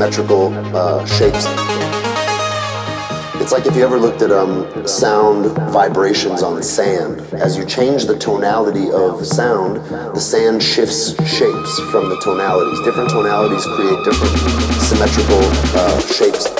geometrical uh, shapes. It's like if you ever looked at um, sound vibrations on sand. As you change the tonality of sound, the sand shifts shapes from the tonalities. Different tonalities create different symmetrical uh, shapes.